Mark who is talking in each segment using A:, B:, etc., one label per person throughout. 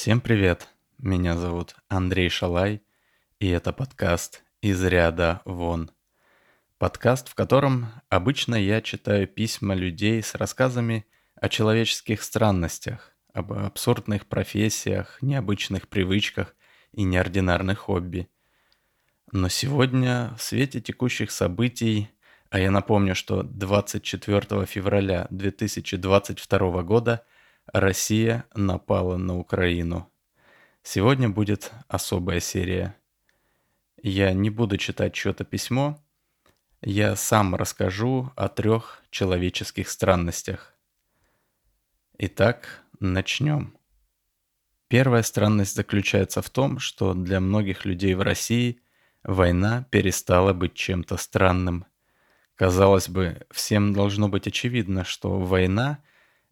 A: Всем привет! Меня зовут Андрей Шалай, и это подкаст «Из ряда вон». Подкаст, в котором обычно я читаю письма людей с рассказами о человеческих странностях, об абсурдных профессиях, необычных привычках и неординарных хобби. Но сегодня, в свете текущих событий, а я напомню, что 24 февраля 2022 года Россия напала на Украину. Сегодня будет особая серия. Я не буду читать чье-то письмо, я сам расскажу о трех человеческих странностях. Итак, начнем. Первая странность заключается в том, что для многих людей в России война перестала быть чем-то странным. Казалось бы, всем должно быть очевидно, что война –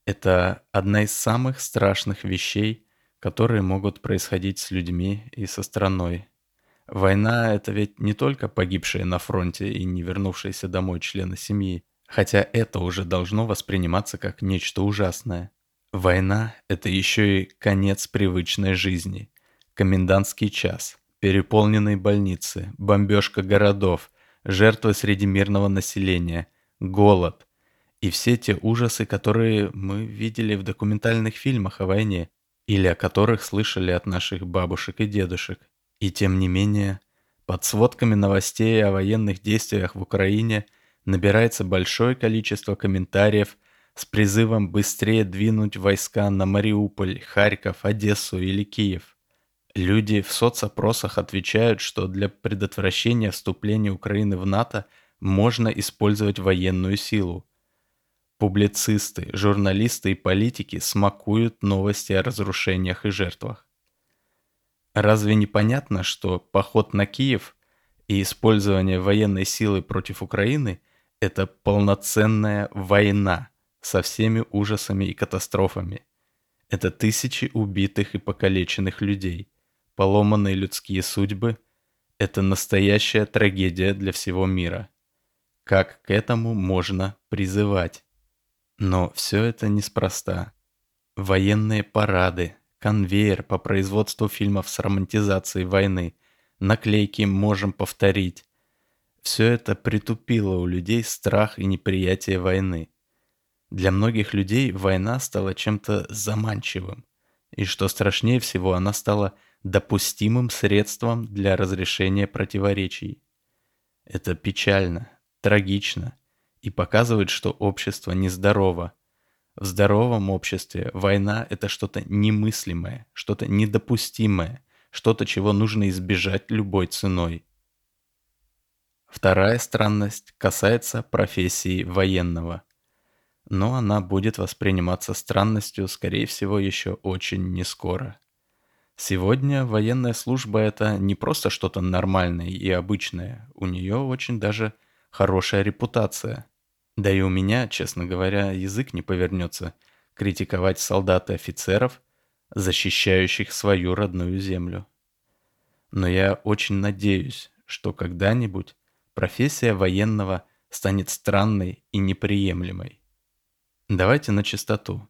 A: это одна из самых страшных вещей, которые могут происходить с людьми и со страной. Война – это ведь не только погибшие на фронте и не вернувшиеся домой члены семьи, хотя это уже должно восприниматься как нечто ужасное. Война – это еще и конец привычной жизни, комендантский час, переполненные больницы, бомбежка городов, жертвы среди мирного населения, голод и все те ужасы, которые мы видели в документальных фильмах о войне или о которых слышали от наших бабушек и дедушек. И тем не менее, под сводками новостей о военных действиях в Украине набирается большое количество комментариев – с призывом быстрее двинуть войска на Мариуполь, Харьков, Одессу или Киев. Люди в соцопросах отвечают, что для предотвращения вступления Украины в НАТО можно использовать военную силу. Публицисты, журналисты и политики смакуют новости о разрушениях и жертвах. Разве не понятно, что поход на Киев и использование военной силы против Украины – это полноценная война – со всеми ужасами и катастрофами. Это тысячи убитых и покалеченных людей, поломанные людские судьбы. Это настоящая трагедия для всего мира. Как к этому можно призывать? Но все это неспроста. Военные парады, конвейер по производству фильмов с романтизацией войны, наклейки «Можем повторить». Все это притупило у людей страх и неприятие войны. Для многих людей война стала чем-то заманчивым. И что страшнее всего, она стала допустимым средством для разрешения противоречий. Это печально, трагично и показывает, что общество нездорово. В здоровом обществе война – это что-то немыслимое, что-то недопустимое, что-то, чего нужно избежать любой ценой. Вторая странность касается профессии военного – но она будет восприниматься странностью, скорее всего, еще очень нескоро. Сегодня военная служба это не просто что-то нормальное и обычное, у нее очень даже хорошая репутация. Да и у меня, честно говоря, язык не повернется критиковать солдат и офицеров, защищающих свою родную землю. Но я очень надеюсь, что когда-нибудь профессия военного станет странной и неприемлемой. Давайте на чистоту.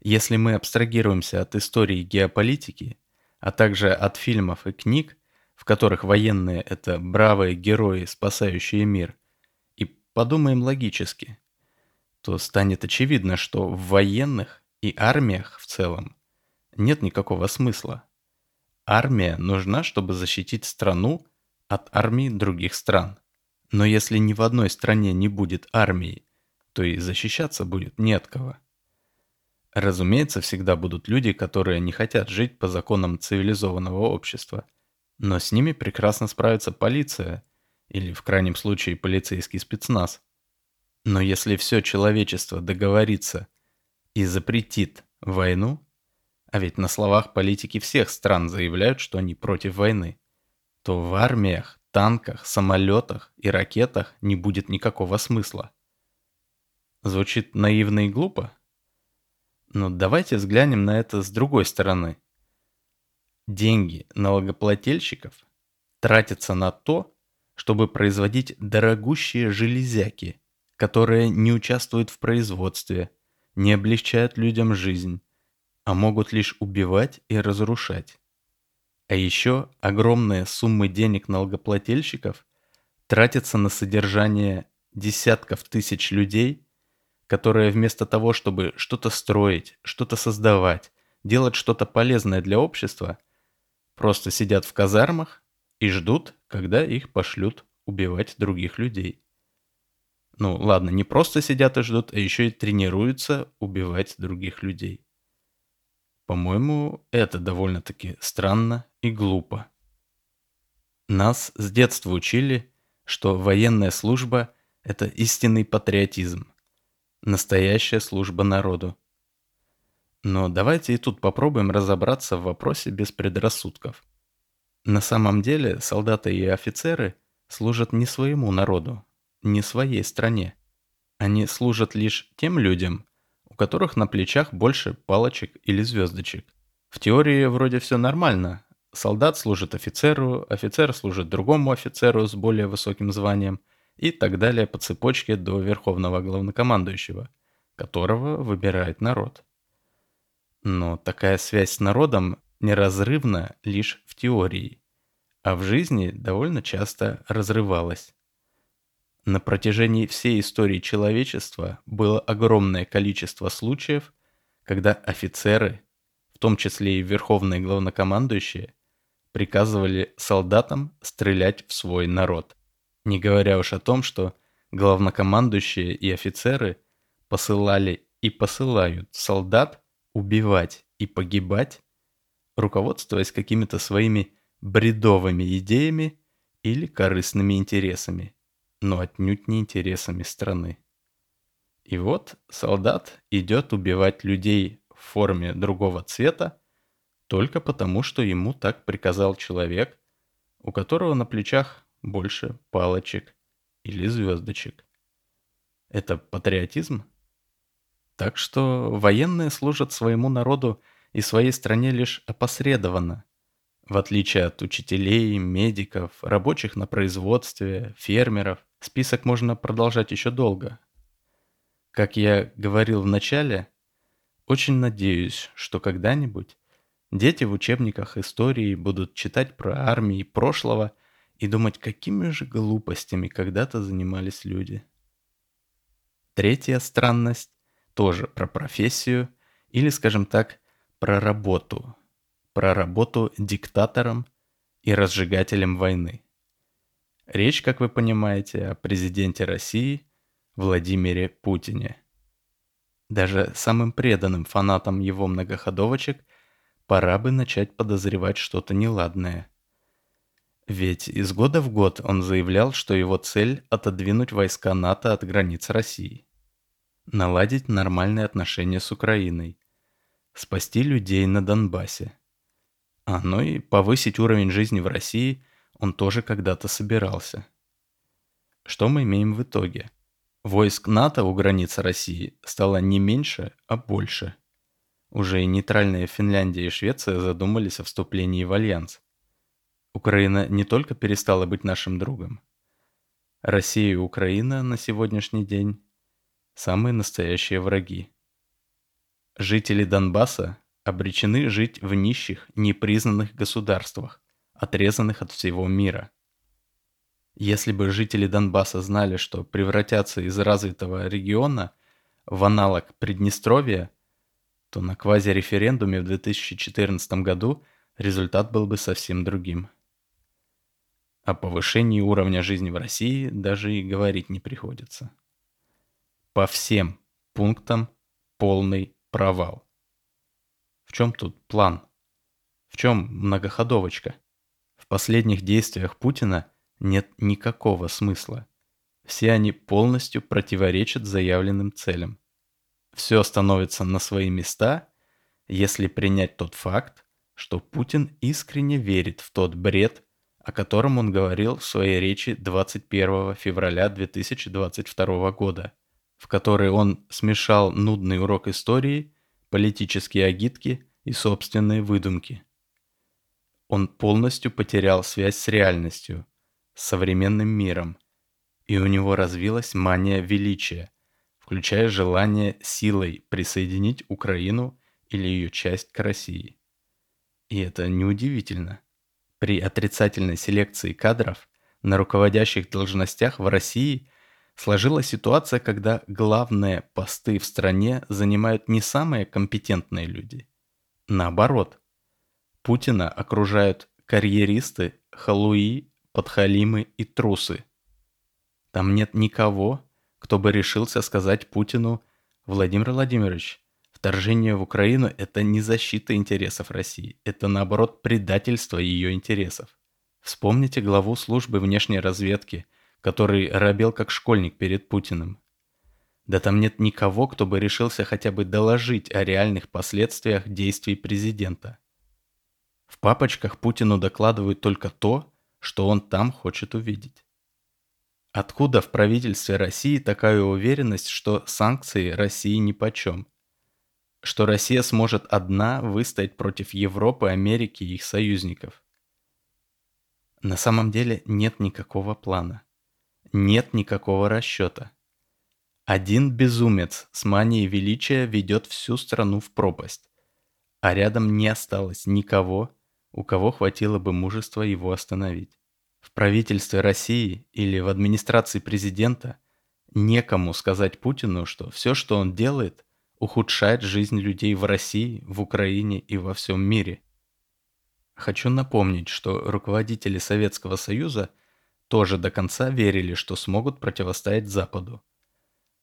A: Если мы абстрагируемся от истории геополитики, а также от фильмов и книг, в которых военные – это бравые герои, спасающие мир, подумаем логически, то станет очевидно, что в военных и армиях в целом нет никакого смысла. Армия нужна, чтобы защитить страну от армий других стран. Но если ни в одной стране не будет армии то и защищаться будет не от кого. Разумеется, всегда будут люди, которые не хотят жить по законам цивилизованного общества. Но с ними прекрасно справится полиция, или в крайнем случае полицейский спецназ. Но если все человечество договорится и запретит войну, а ведь на словах политики всех стран заявляют, что они против войны, то в армиях, танках, самолетах и ракетах не будет никакого смысла. Звучит наивно и глупо? Но давайте взглянем на это с другой стороны. Деньги налогоплательщиков тратятся на то, чтобы производить дорогущие железяки, которые не участвуют в производстве, не облегчают людям жизнь, а могут лишь убивать и разрушать. А еще огромные суммы денег налогоплательщиков тратятся на содержание десятков тысяч людей, которые вместо того, чтобы что-то строить, что-то создавать, делать что-то полезное для общества, просто сидят в казармах и ждут, когда их пошлют убивать других людей. Ну ладно, не просто сидят и ждут, а еще и тренируются убивать других людей. По-моему, это довольно-таки странно и глупо. Нас с детства учили, что военная служба – это истинный патриотизм, настоящая служба народу. Но давайте и тут попробуем разобраться в вопросе без предрассудков. На самом деле солдаты и офицеры служат не своему народу, не своей стране. Они служат лишь тем людям, у которых на плечах больше палочек или звездочек. В теории вроде все нормально. Солдат служит офицеру, офицер служит другому офицеру с более высоким званием и так далее по цепочке до верховного главнокомандующего, которого выбирает народ. Но такая связь с народом неразрывна лишь в теории, а в жизни довольно часто разрывалась. На протяжении всей истории человечества было огромное количество случаев, когда офицеры, в том числе и верховные главнокомандующие, приказывали солдатам стрелять в свой народ. Не говоря уж о том, что главнокомандующие и офицеры посылали и посылают солдат убивать и погибать, руководствуясь какими-то своими бредовыми идеями или корыстными интересами но отнюдь не интересами страны. И вот солдат идет убивать людей в форме другого цвета только потому, что ему так приказал человек, у которого на плечах больше палочек или звездочек. Это патриотизм? Так что военные служат своему народу и своей стране лишь опосредованно – в отличие от учителей, медиков, рабочих на производстве, фермеров, список можно продолжать еще долго. Как я говорил в начале, очень надеюсь, что когда-нибудь дети в учебниках истории будут читать про армии прошлого и думать, какими же глупостями когда-то занимались люди. Третья странность тоже про профессию или, скажем так, про работу – про работу диктатором и разжигателем войны. Речь, как вы понимаете, о президенте России Владимире Путине. Даже самым преданным фанатам его многоходовочек пора бы начать подозревать что-то неладное. Ведь из года в год он заявлял, что его цель – отодвинуть войска НАТО от границ России, наладить нормальные отношения с Украиной, спасти людей на Донбассе. А, ну и повысить уровень жизни в России он тоже когда-то собирался. Что мы имеем в итоге? Войск НАТО у границ России стало не меньше, а больше. Уже и нейтральные Финляндия и Швеция задумались о вступлении в альянс. Украина не только перестала быть нашим другом. Россия и Украина на сегодняшний день – самые настоящие враги. Жители Донбасса обречены жить в нищих, непризнанных государствах, отрезанных от всего мира. Если бы жители Донбасса знали, что превратятся из развитого региона в аналог Приднестровья, то на квазиреферендуме в 2014 году результат был бы совсем другим. О повышении уровня жизни в России даже и говорить не приходится. По всем пунктам полный провал. В чем тут план? В чем многоходовочка? В последних действиях Путина нет никакого смысла. Все они полностью противоречат заявленным целям. Все становится на свои места, если принять тот факт, что Путин искренне верит в тот бред, о котором он говорил в своей речи 21 февраля 2022 года, в которой он смешал нудный урок истории политические агитки и собственные выдумки. Он полностью потерял связь с реальностью, с современным миром, и у него развилась мания величия, включая желание силой присоединить Украину или ее часть к России. И это неудивительно. При отрицательной селекции кадров на руководящих должностях в России сложилась ситуация, когда главные посты в стране занимают не самые компетентные люди. Наоборот, Путина окружают карьеристы, халуи, подхалимы и трусы. Там нет никого, кто бы решился сказать Путину «Владимир Владимирович, вторжение в Украину – это не защита интересов России, это наоборот предательство ее интересов». Вспомните главу службы внешней разведки, который робел как школьник перед Путиным. Да там нет никого, кто бы решился хотя бы доложить о реальных последствиях действий президента. В папочках Путину докладывают только то, что он там хочет увидеть. Откуда в правительстве России такая уверенность, что санкции России нипочем? Что Россия сможет одна выстоять против Европы, Америки и их союзников? На самом деле нет никакого плана. Нет никакого расчета. Один безумец с манией величия ведет всю страну в пропасть, а рядом не осталось никого, у кого хватило бы мужества его остановить. В правительстве России или в администрации президента некому сказать Путину, что все, что он делает, ухудшает жизнь людей в России, в Украине и во всем мире. Хочу напомнить, что руководители Советского Союза тоже до конца верили, что смогут противостоять Западу.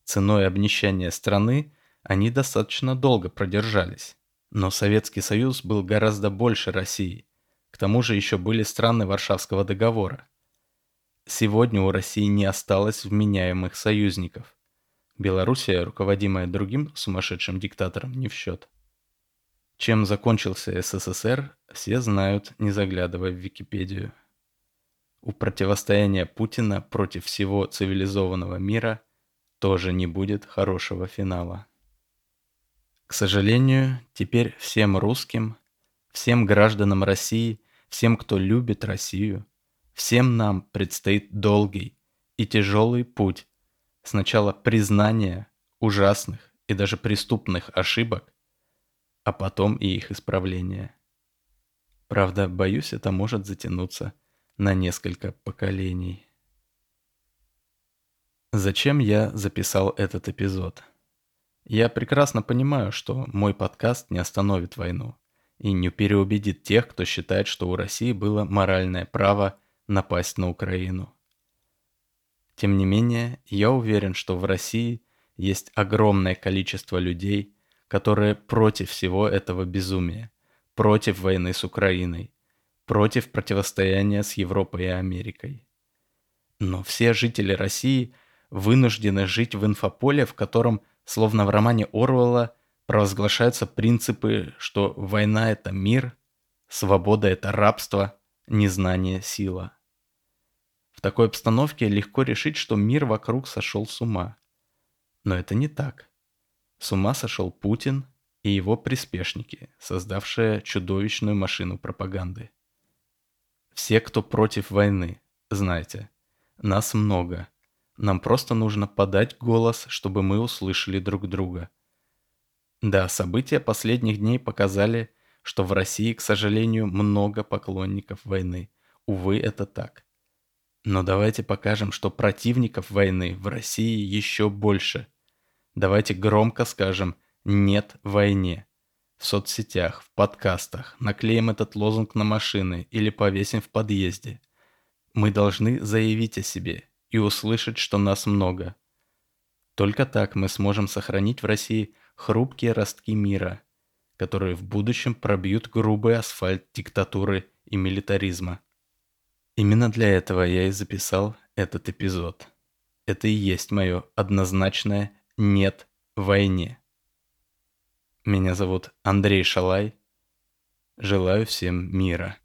A: Ценой обнищания страны они достаточно долго продержались. Но Советский Союз был гораздо больше России. К тому же еще были страны Варшавского договора. Сегодня у России не осталось вменяемых союзников. Белоруссия, руководимая другим сумасшедшим диктатором, не в счет. Чем закончился СССР, все знают, не заглядывая в Википедию. У противостояния Путина против всего цивилизованного мира тоже не будет хорошего финала. К сожалению, теперь всем русским, всем гражданам России, всем, кто любит Россию, всем нам предстоит долгий и тяжелый путь сначала признания ужасных и даже преступных ошибок, а потом и их исправления. Правда, боюсь, это может затянуться на несколько поколений. Зачем я записал этот эпизод? Я прекрасно понимаю, что мой подкаст не остановит войну и не переубедит тех, кто считает, что у России было моральное право напасть на Украину. Тем не менее, я уверен, что в России есть огромное количество людей, которые против всего этого безумия, против войны с Украиной, против противостояния с Европой и Америкой. Но все жители России вынуждены жить в инфополе, в котором – словно в романе Орвелла, провозглашаются принципы, что война – это мир, свобода – это рабство, незнание – сила. В такой обстановке легко решить, что мир вокруг сошел с ума. Но это не так. С ума сошел Путин и его приспешники, создавшие чудовищную машину пропаганды. Все, кто против войны, знаете, нас много – нам просто нужно подать голос, чтобы мы услышали друг друга. Да, события последних дней показали, что в России, к сожалению, много поклонников войны. Увы, это так. Но давайте покажем, что противников войны в России еще больше. Давайте громко скажем «нет войне». В соцсетях, в подкастах, наклеим этот лозунг на машины или повесим в подъезде. Мы должны заявить о себе и услышать, что нас много. Только так мы сможем сохранить в России хрупкие ростки мира, которые в будущем пробьют грубый асфальт диктатуры и милитаризма. Именно для этого я и записал этот эпизод. Это и есть мое однозначное «нет войне». Меня зовут Андрей Шалай. Желаю всем мира.